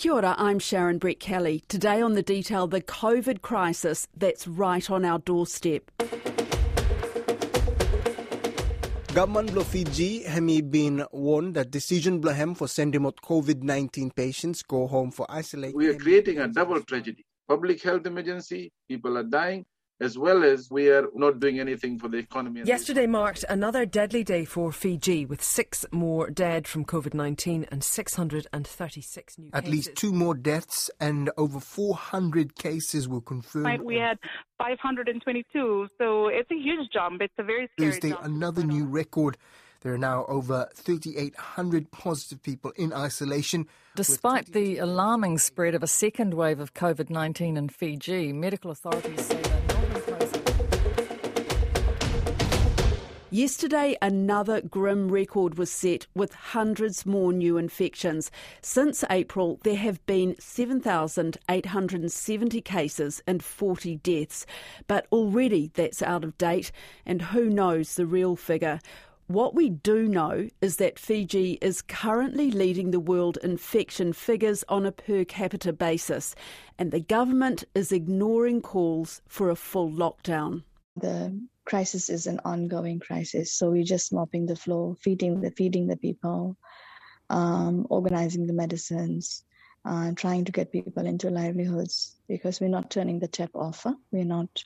Kia ora, I'm Sharon Brettkelly. Today on The Detail, the COVID crisis that's right on our doorstep. Government of Fiji has been warned that decision blohem for sending out COVID-19 patients go home for isolation. We are creating a double tragedy. Public health emergency, people are dying, as well as we are not doing anything for the economy. Yesterday marked another deadly day for Fiji, with six more dead from COVID 19 and 636 new At cases. least two more deaths and over 400 cases were confirmed. We had 522, so it's a huge jump. It's a very scary Thursday, jump. another new record. There are now over 3,800 positive people in isolation. Despite the alarming spread of a second wave of COVID 19 in Fiji, medical authorities say they're Yesterday, another grim record was set with hundreds more new infections. Since April, there have been 7,870 cases and 40 deaths. But already that's out of date, and who knows the real figure. What we do know is that Fiji is currently leading the world infection figures on a per capita basis, and the government is ignoring calls for a full lockdown. the crisis is an ongoing crisis. So we're just mopping the floor, feeding the feeding the people, um, organizing the medicines, uh, trying to get people into livelihoods because we're not turning the tap off. We're not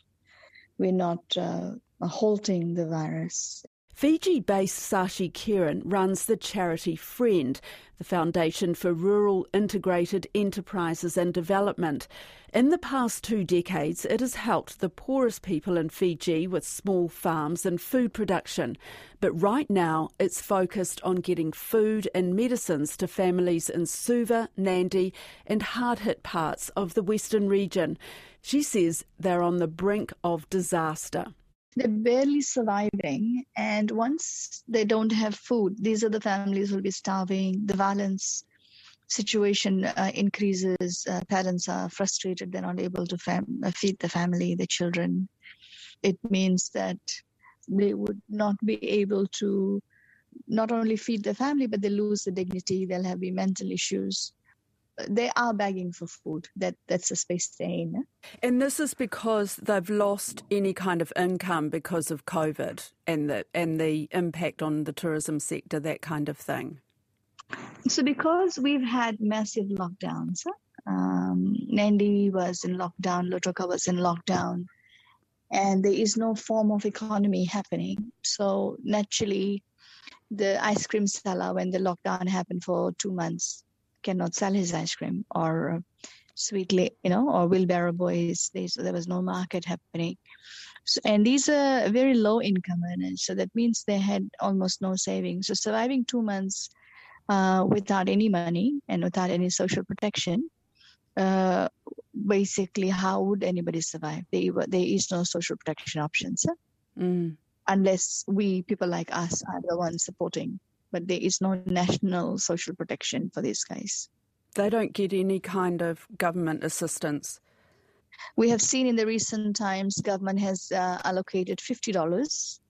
we're not uh, halting the virus. Fiji based Sashi Kiran runs the charity Friend, the Foundation for Rural Integrated Enterprises and Development. In the past two decades, it has helped the poorest people in Fiji with small farms and food production. But right now, it's focused on getting food and medicines to families in Suva, Nadi, and hard hit parts of the Western region. She says they're on the brink of disaster. They're barely surviving, and once they don't have food, these are the families will be starving. The violence situation uh, increases. Uh, parents are frustrated; they're not able to fam- uh, feed the family, the children. It means that they would not be able to not only feed the family, but they lose the dignity. They'll have mental issues. They are begging for food. That that's the space they're in. And this is because they've lost any kind of income because of COVID and the and the impact on the tourism sector, that kind of thing. So because we've had massive lockdowns, um, Nadi was in lockdown, Lautoka was in lockdown, and there is no form of economy happening. So naturally, the ice cream seller, when the lockdown happened for two months, cannot sell his ice cream or sweetly, you know, or wheelbarrow boys. They, so there was no market happening. So, and these are very low income earners. So that means they had almost no savings. So surviving two months uh, without any money and without any social protection, uh, basically, how would anybody survive? They, there is no social protection options Mm. unless we, people like us, are the ones supporting. But there is no national social protection for these guys. They don't get any kind of government assistance. We have seen in the recent times, government has uh, allocated fifty dollars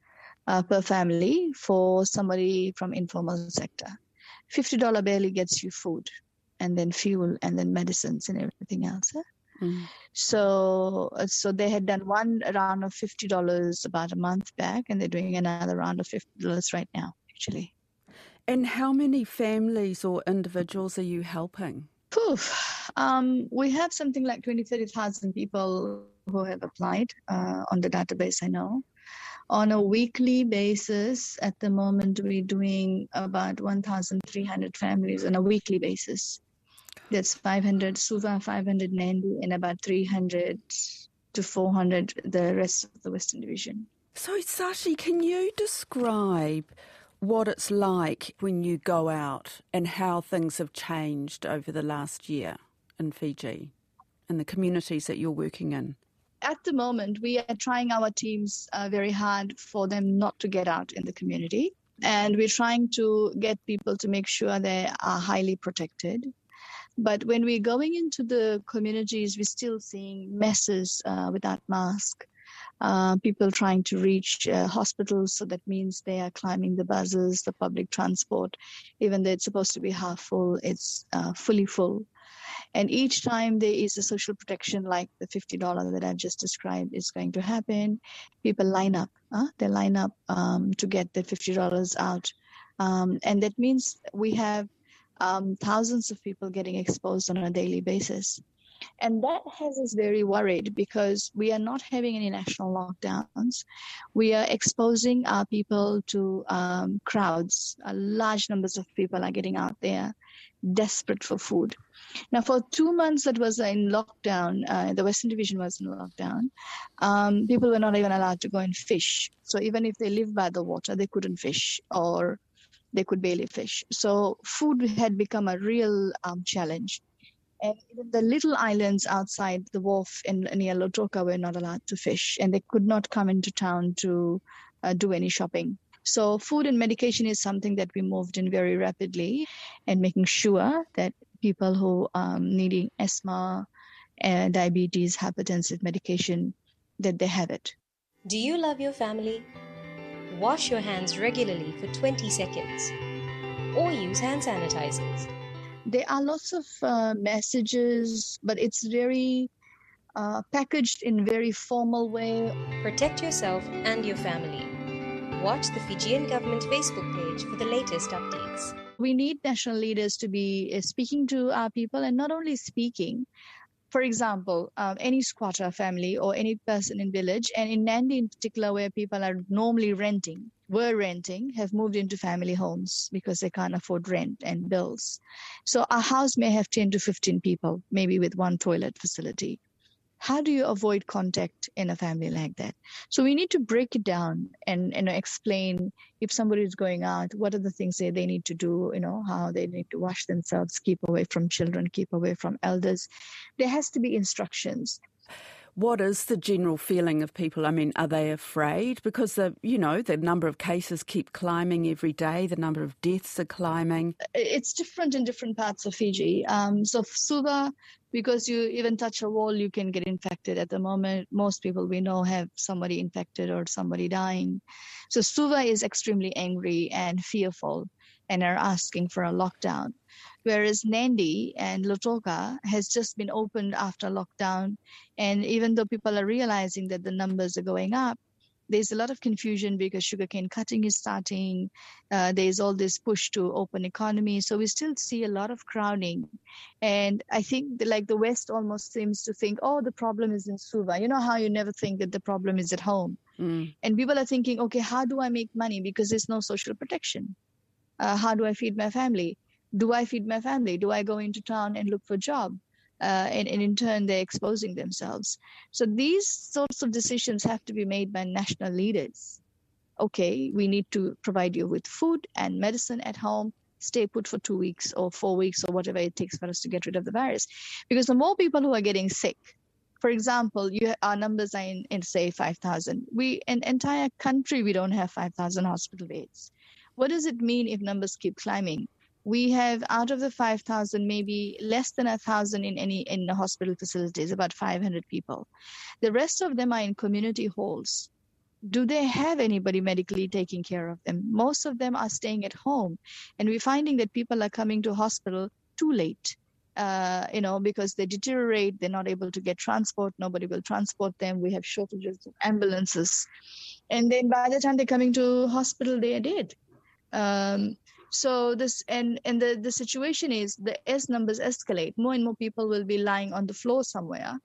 uh, per family for somebody from informal sector. Fifty dollar barely gets you food, and then fuel, and then medicines and everything else. eh? Mm. So, uh, so they had done one round of fifty dollars about a month back, and they're doing another round of fifty dollars right now. Actually, And how many families or individuals are you helping? Poof. Um, we have something like 20, 30,000 people who have applied uh, on the database, I know. On a weekly basis, at the moment, we're doing about 1,300 families on a weekly basis. That's 500 Suva, 500 Nadi, and about 300 to 400 the rest of the Western Division. So, Sashi, can you describe what it's like when you go out and how things have changed over the last year in Fiji and the communities that you're working in? at the moment, we are trying our teams uh, very hard for them not to get out in the community. And we're trying to get people to make sure they are highly protected. But when we're going into the communities, we're still seeing messes uh, without mask. Uh, people trying to reach uh, hospitals, so that means they are climbing the buses, the public transport, even though it's supposed to be half full, it's uh, fully full And each time there is a social protection like the $50 that I've just described is going to happen, people line up. Huh? They line up um, to get the $50 out. Um, and that means we have um, thousands of people getting exposed on a daily basis. And that has us very worried because we are not having any national lockdowns. We are exposing our people to um, crowds. Uh, large numbers of people are getting out there desperate for food. Now, for two months that was in lockdown, uh, the Western Division was in lockdown, um, people were not even allowed to go and fish. So even if they lived by the water, they couldn't fish or they could barely fish. So food had become a real um, challenge. And even the little islands outside the wharf in near Lautoka were not allowed to fish, and they could not come into town to uh, do any shopping. So, food and medication is something that we moved in very rapidly, and making sure that people who um, needing asthma, uh, diabetes, hypertensive medication, that they have it. Do you love your family? Wash your hands regularly for 20 seconds, or use hand sanitizers there are lots of uh, messages, but it's very uh, packaged in very formal way. Protect yourself and your family. Watch the Fijian government Facebook page for the latest updates. We need national leaders to be uh, speaking to our people and not only speaking, for example, um, any squatter family or any person in village, and in Nadi in particular, where people are normally renting, were renting, have moved into family homes because they can't afford rent and bills. So a house may have 10 to 15 people, maybe with one toilet facility. How do you avoid contact in a family like that? So we need to break it down and you know explain if somebody is going out what are the things that they need to do you know how they need to wash themselves keep away from children keep away from elders. There has to be instructions what is the general feeling of people? I mean, are they afraid? Because the you know the number of cases keep climbing every day. The number of deaths are climbing. It's different in different parts of Fiji. Um, so Suva, because you even touch a wall, you can get infected. At the moment, most people we know have somebody infected or somebody dying. So Suva is extremely angry and fearful, and are asking for a lockdown whereas Nadi and Lautoka has just been opened after lockdown. And even though people are realizing that the numbers are going up, there's a lot of confusion because sugarcane cutting is starting. Uh, there's all this push to open economy. So we still see a lot of crowding. And I think the, like the West almost seems to think, oh, the problem is in Suva. You know how you never think that the problem is at home. Mm. And people are thinking, okay, how do I make money? Because there's no social protection. Uh, how do I feed my family? Do I feed my family? Do I go into town and look for a job? Uh, and, and, in turn, they're exposing themselves. So these sorts of decisions have to be made by national leaders. Okay, we need to provide you with food and medicine at home. Stay put for two weeks or four weeks or whatever it takes for us to get rid of the virus. Because the more people who are getting sick, for example, you, our numbers are in, in say 5,000. We, an entire country, we don't have 5,000 hospital beds. What does it mean if numbers keep climbing? We have out of the 5000 maybe less than a thousand in any in the hospital facilities about 500 people. The rest of them are in community halls. Do they have anybody medically taking care of them? Most of them are staying at home and we're finding that people are coming to hospital too late uh, you know because they deteriorate they're not able to get transport nobody will transport them we have shortages of ambulances. And then by the time they're coming to hospital they are dead. Um, so this and and the the situation is the s numbers escalate. More and more people will be lying on the floor somewhere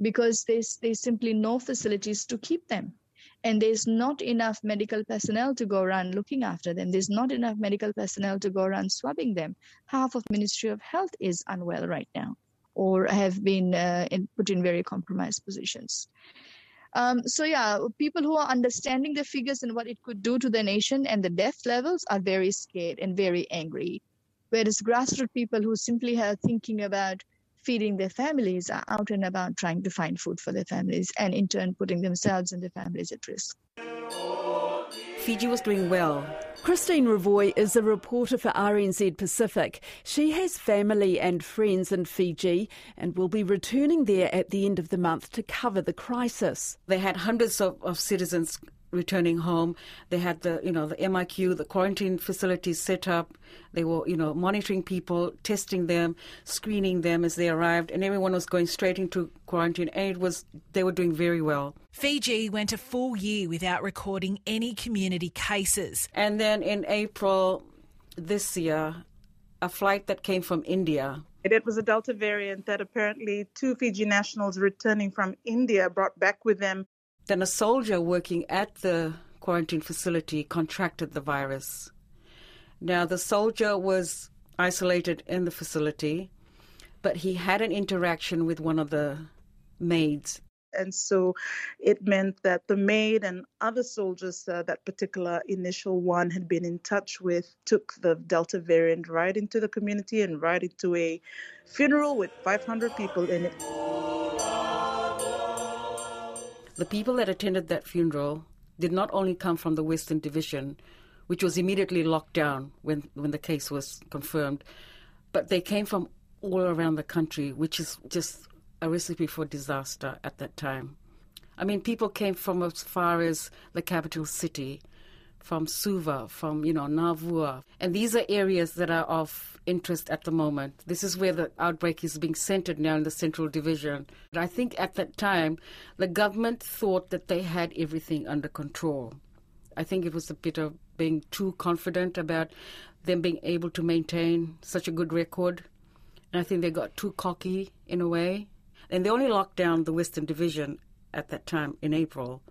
because there's there's simply no facilities to keep them. And there's not enough medical personnel to go around looking after them. There's not enough medical personnel to go around swabbing them. Half of ministry of health is unwell right now or have been uh, in, put in very compromised positions um, so yeah, people who are understanding the figures and what it could do to the nation and the death levels are very scared and very angry. Whereas grassroots people who simply are thinking about feeding their families are out and about trying to find food for their families and in turn putting themselves and their families at risk. Fiji was doing well. Christine Rovoi is a reporter for RNZ Pacific. She has family and friends in Fiji and will be returning there at the end of the month to cover the crisis. They had hundreds of, of citizens returning home. They had the, you know, the MIQ, the quarantine facilities set up. They were, you know, monitoring people, testing them, screening them as they arrived, and everyone was going straight into quarantine. And it was, they were doing very well. Fiji went a full year without recording any community cases. And then in April this year, a flight that came from India it was a Delta variant that apparently two Fiji nationals returning from India brought back with them. Then a soldier working at the quarantine facility contracted the virus. Now, the soldier was isolated in the facility, but he had an interaction with one of the maids and so it meant that the maid and other soldiers uh, that particular initial one had been in touch with took the Delta variant right into the community and right into a funeral with 500 people in it. The people that attended that funeral did not only come from the Western Division, which was immediately locked down when, when the case was confirmed, but they came from all around the country, which is just a recipe for disaster at that time. I mean, people came from as far as the capital city, from Suva, from, you know, Navua. And these are areas that are of interest at the moment. This is where the outbreak is being centered now in the Central Division. But I think at that time, the government thought that they had everything under control. I think it was a bit of being too confident about them being able to maintain such a good record. And I think they got too cocky in a way. And they only locked down the Western Division at that time in April.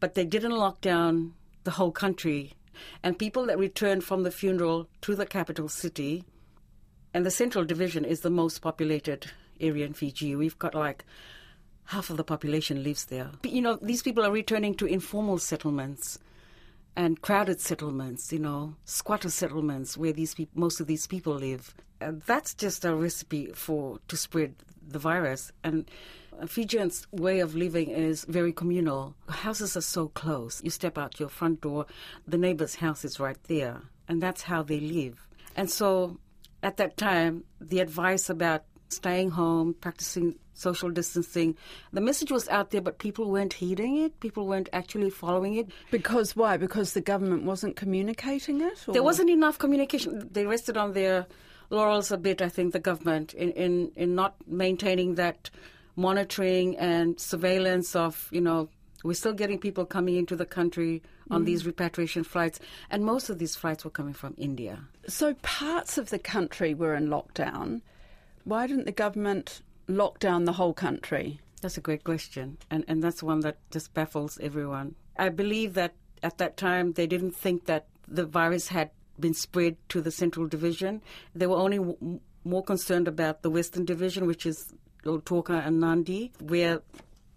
But they didn't lock down the whole country. And people that returned from the funeral to the capital city, and the Central Division is the most populated area in Fiji. We've got like half of the population lives there. But, You know, these people are returning to informal settlements and crowded settlements, you know, squatter settlements where these pe- most of these people live. And that's just a recipe for to spread the virus. And Fijians' way of living is very communal. Houses are so close. You step out your front door, the neighbor's house is right there. And that's how they live. And so at that time, the advice about staying home, practicing social distancing, the message was out there, but people weren't heeding it. People weren't actually following it. Because why? Because the government wasn't communicating it? Or? There wasn't enough communication. They rested on their laurels a bit, I think, the government in, in, in not maintaining that monitoring and surveillance of, you know, we're still getting people coming into the country on mm. these repatriation flights, and most of these flights were coming from India. So parts of the country were in lockdown. Why didn't the government lock down the whole country? That's a great question, and, and that's one that just baffles everyone. I believe that at that time they didn't think that the virus had been spread to the Central Division. They were only w- more concerned about the Western Division, which is Lautoka and Nadi, where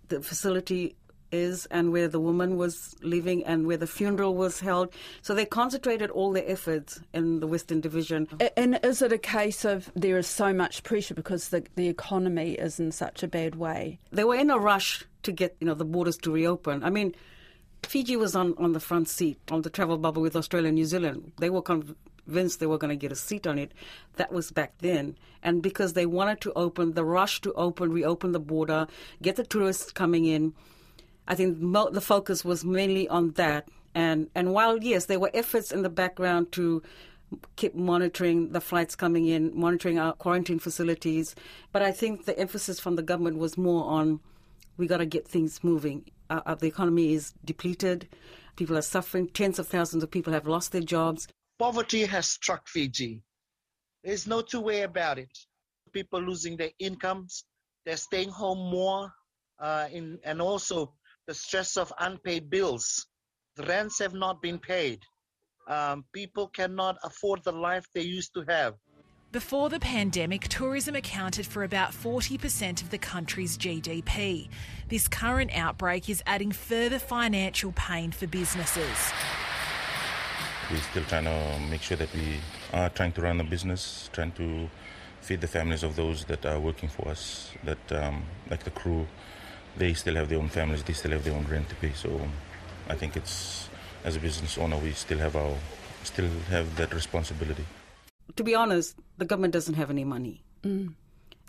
the facility is and where the woman was living and where the funeral was held. So they concentrated all their efforts in the Western Division. And is it a case of there is so much pressure because the, the economy is in such a bad way? They were in a rush to get you know the borders to reopen. I mean, Fiji was on, on the front seat on the travel bubble with Australia and New Zealand. They were convinced they were going to get a seat on it. That was back then. And because they wanted to open, the rush to open, reopen the border, get the tourists coming in, I think the focus was mainly on that. And, and while, yes, there were efforts in the background to keep monitoring the flights coming in, monitoring our quarantine facilities, but I think the emphasis from the government was more on we got to get things moving uh, uh, the economy is depleted. People are suffering. Tens of thousands of people have lost their jobs. Poverty has struck Fiji. There's no two way about it. People losing their incomes, they're staying home more, uh, in, and also the stress of unpaid bills. The rents have not been paid. Um, people cannot afford the life they used to have. Before the pandemic, tourism accounted for about 40% of the country's GDP. This current outbreak is adding further financial pain for businesses. We're still trying to make sure that we are trying to run a business, trying to feed the families of those that are working for us, that um, like the crew, they still have their own families, they still have their own rent to pay. So I think it's, as a business owner, we still have our, still have that responsibility to be honest, the government doesn't have any money. Mm.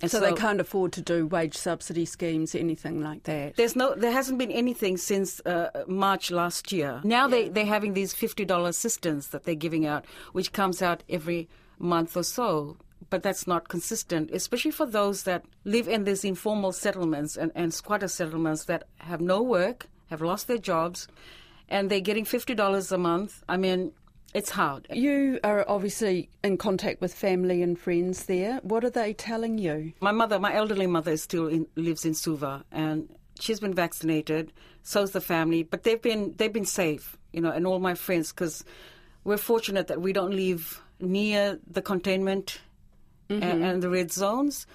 And so, so, they can't afford to do wage subsidy schemes, anything like that. There's no, there hasn't been anything since uh, March last year. Now yeah. they they're having these fifty dollar assistance that they're giving out, which comes out every month or so. But that's not consistent, especially for those that live in these informal settlements and, and squatter settlements that have no work, have lost their jobs, and they're getting fifty dollars a month. I mean, it's hard. You are obviously in contact with family and friends there. What are they telling you? My mother, my elderly mother, still in, lives in Suva, and she's been vaccinated. So's the family, but they've been they've been safe, you know, and all my friends because we're fortunate that we don't live near the containment mm-hmm. and, and, the red zones.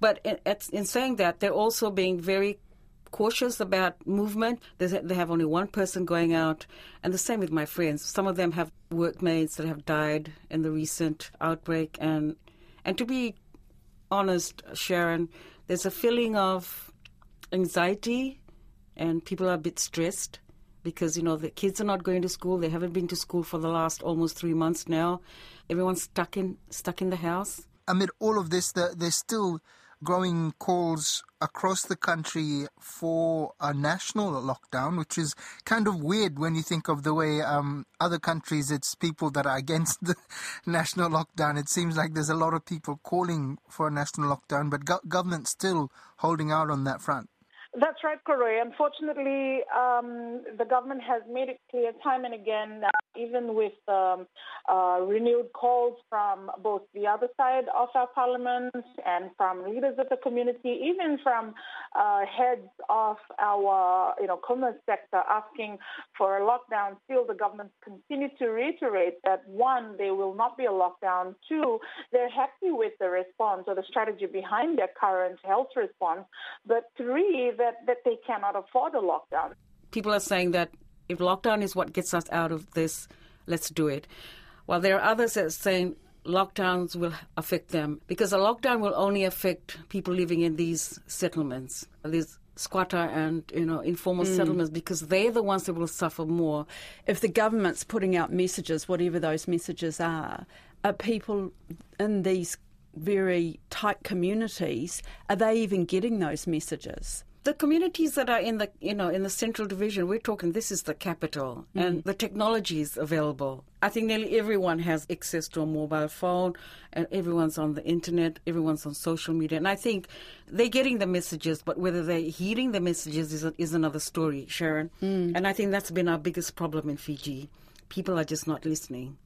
But in, in saying that, they're also being very cautious about movement. They have only one person going out, and the same with my friends. Some of them have workmates that have died in the recent outbreak, and and to be honest, Sharon, there's a feeling of anxiety, and people are a bit stressed because you know the kids are not going to school. They haven't been to school for the last almost three months now. Everyone's stuck in stuck in the house. Amid all of this, there's still growing calls across the country for a national lockdown, which is kind of weird when you think of the way um, other countries, it's people that are against the national lockdown. It seems like there's a lot of people calling for a national lockdown, but go- government still holding out on that front. That's right, Corey. Unfortunately, um, the government has made it clear time and again, even with um, uh, renewed calls from both the other side of our parliament and from leaders of the community, even from uh, heads of our, you know, commerce sector, asking for a lockdown. Still, the government continues to reiterate that one, there will not be a lockdown. Two, they're happy with the response or the strategy behind their current health response. But three, that, that they cannot afford a lockdown. People are saying that if lockdown is what gets us out of this, let's do it. While there are others that are saying lockdowns will affect them because a lockdown will only affect people living in these settlements, these squatter and you know informal mm. settlements because they're the ones that will suffer more. If the government's putting out messages, whatever those messages are, are people in these very tight communities, are they even getting those messages? The communities that are in the you know in the central division we're talking this is the capital mm. and the technology is available. I think nearly everyone has access to a mobile phone and everyone's on the internet everyone's on social media. And i think they're getting the messages but whether they're hearing the messages is, is another story sharon. Mm. and i think that's been our biggest problem in fiji. People are just not listening.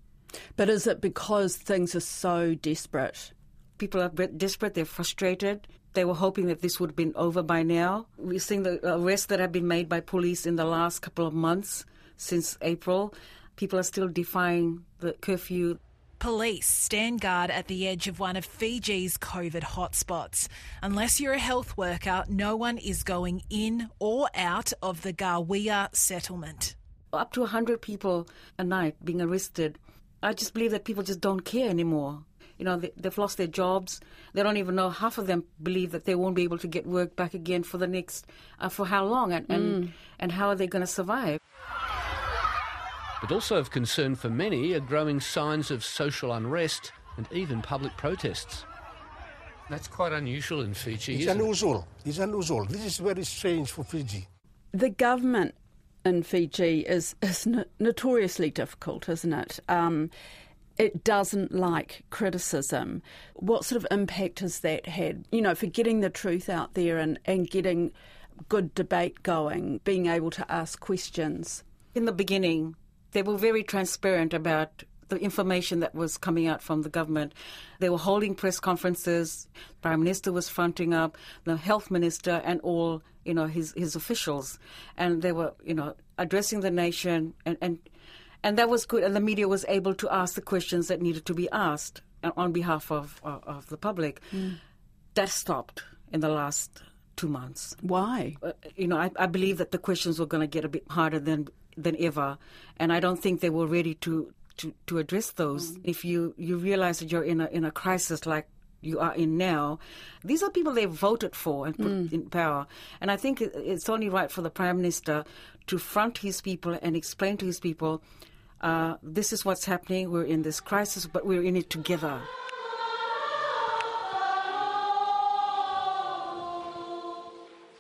But is it because things are so desperate? People are desperate they're frustrated they were hoping that this would have been over by now. We've seen the arrests that have been made by police in the last couple of months since April. People are still defying the curfew. Police stand guard at the edge of one of Fiji's COVID hotspots. Unless you're a health worker, no one is going in or out of the Qauia settlement. Up to 100 people a night being arrested. I just believe that people just don't care anymore. You know, they, have lost their jobs. They don't even know. Half of them believe that they won't be able to get work back again for the next, uh, for how long, and and, mm. and how are they going to survive? But also of concern for many are growing signs of social unrest and even public protests. That's quite unusual in Fiji. It's unusual. It? It's unusual. This is very strange for Fiji. The government in Fiji is, is notoriously difficult, isn't it? Um, it doesn't like criticism. What sort of impact has that had, you know, for getting the truth out there and, and getting good debate going, being able to ask questions? In the beginning, they were very transparent about the information that was coming out from the government. They were holding press conferences. Prime Minister was fronting up, the Health Minister, and all you know his his officials, and they were you know addressing the nation and and and that was good. And the media was able to ask the questions that needed to be asked on behalf of of, of the public. Mm. That stopped in the last two months. Why? Uh, you know, I, I, believe that the questions were going to get a bit harder than than ever, and I don't think they were ready to to, to address those. Mm. If you you realize that you're in a in a crisis like you are in now, these are people they voted for and put mm. in power. And I think it's only right for the prime minister to front his people and explain to his people uh, this is what's happening. We're in this crisis, but we're in it together.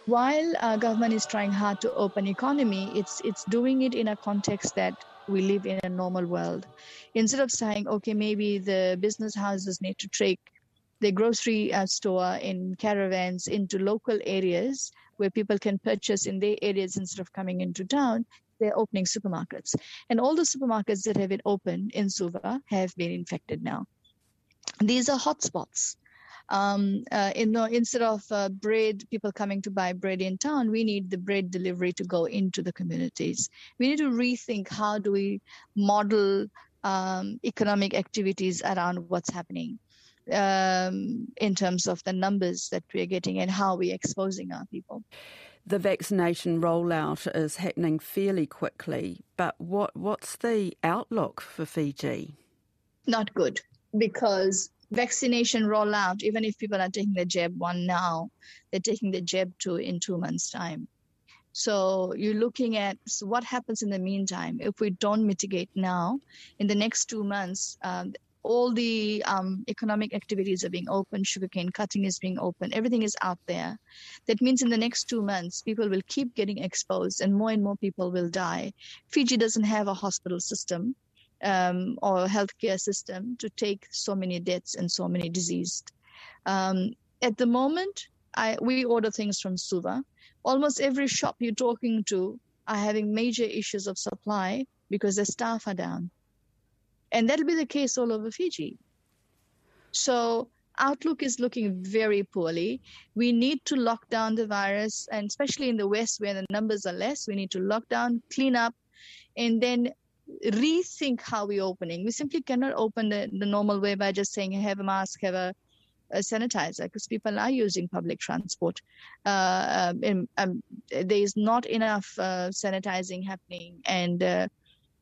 while uh, government is trying hard to open economy, it's it's doing it in a context that we live in a normal world. Instead of saying, okay, maybe the business houses need to take the grocery uh, store in caravans into local areas where people can purchase in their areas instead of coming into town, they're opening supermarkets. And all the supermarkets that have been opened in Suva have been infected now. These are hotspots. Um, uh, in, instead of uh, bread, people coming to buy bread in town, we need the bread delivery to go into the communities. We need to rethink how do we model um, economic activities around what's happening um, in terms of the numbers that we're getting and how we're exposing our people. The vaccination rollout is happening fairly quickly, but what, what's the outlook for Fiji? Not good because vaccination rollout, even if people are taking the jab one now, they're taking the jab two in two months' time. So you're looking at so what happens in the meantime if we don't mitigate now. In the next two months, um, all the um, economic activities are being open, sugarcane cutting is being open, everything is out there. That means in the next two months, people will keep getting exposed and more and more people will die. Fiji doesn't have a hospital system um, or healthcare system to take so many deaths and so many diseased. Um, at the moment, I, we order things from Suva. Almost every shop you're talking to are having major issues of supply because their staff are down. And that'll be the case all over Fiji. So outlook is looking very poorly. We need to lock down the virus, and especially in the West where the numbers are less, we need to lock down, clean up, and then rethink how we're opening. We simply cannot open the, the normal way by just saying have a mask, have a, a sanitizer, because people are using public transport. Uh, um, um, there is not enough uh, sanitizing happening, and uh,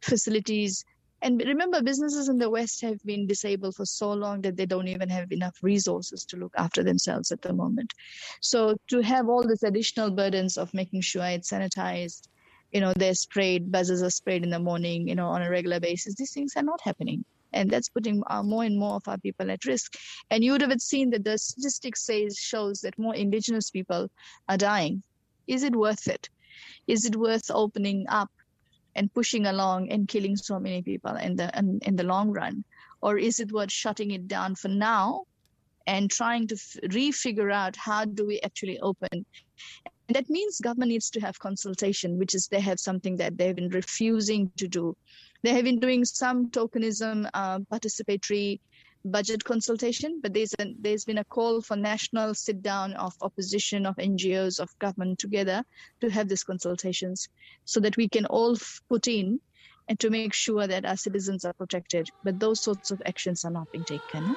facilities and remember, businesses in the West have been disabled for so long that they don't even have enough resources to look after themselves at the moment. So to have all these additional burdens of making sure it's sanitized, you know, they're sprayed, buzzers are sprayed in the morning, you know, on a regular basis, these things are not happening. And that's putting uh, more and more of our people at risk. And you would have seen that the statistics says shows that more indigenous people are dying. Is it worth it? Is it worth opening up and pushing along and killing so many people in the in, in the long run? Or is it worth shutting it down for now and trying to f- refigure out how do we actually open? And that means government needs to have consultation which is they have something that they've been refusing to do. They have been doing some tokenism uh, participatory budget consultation, but there's, a, there's been a call for national sit down of opposition, of NGOs, of government together to have these consultations so that we can all put in and to make sure that our citizens are protected. But those sorts of actions are not being taken.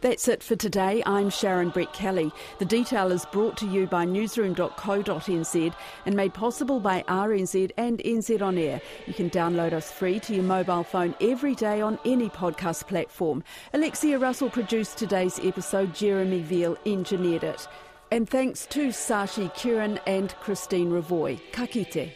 That's it for today. I'm Sharon Brettkelly. The detail is brought to you by newsroom.co.nz and made possible by RNZ and NZ On Air. You can download us free to your mobile phone every day on any podcast platform. Alexia Russell produced today's episode. Jeremy Veal engineered it. And thanks to Sashi Kiran and Christine Rovoi. Ka kite.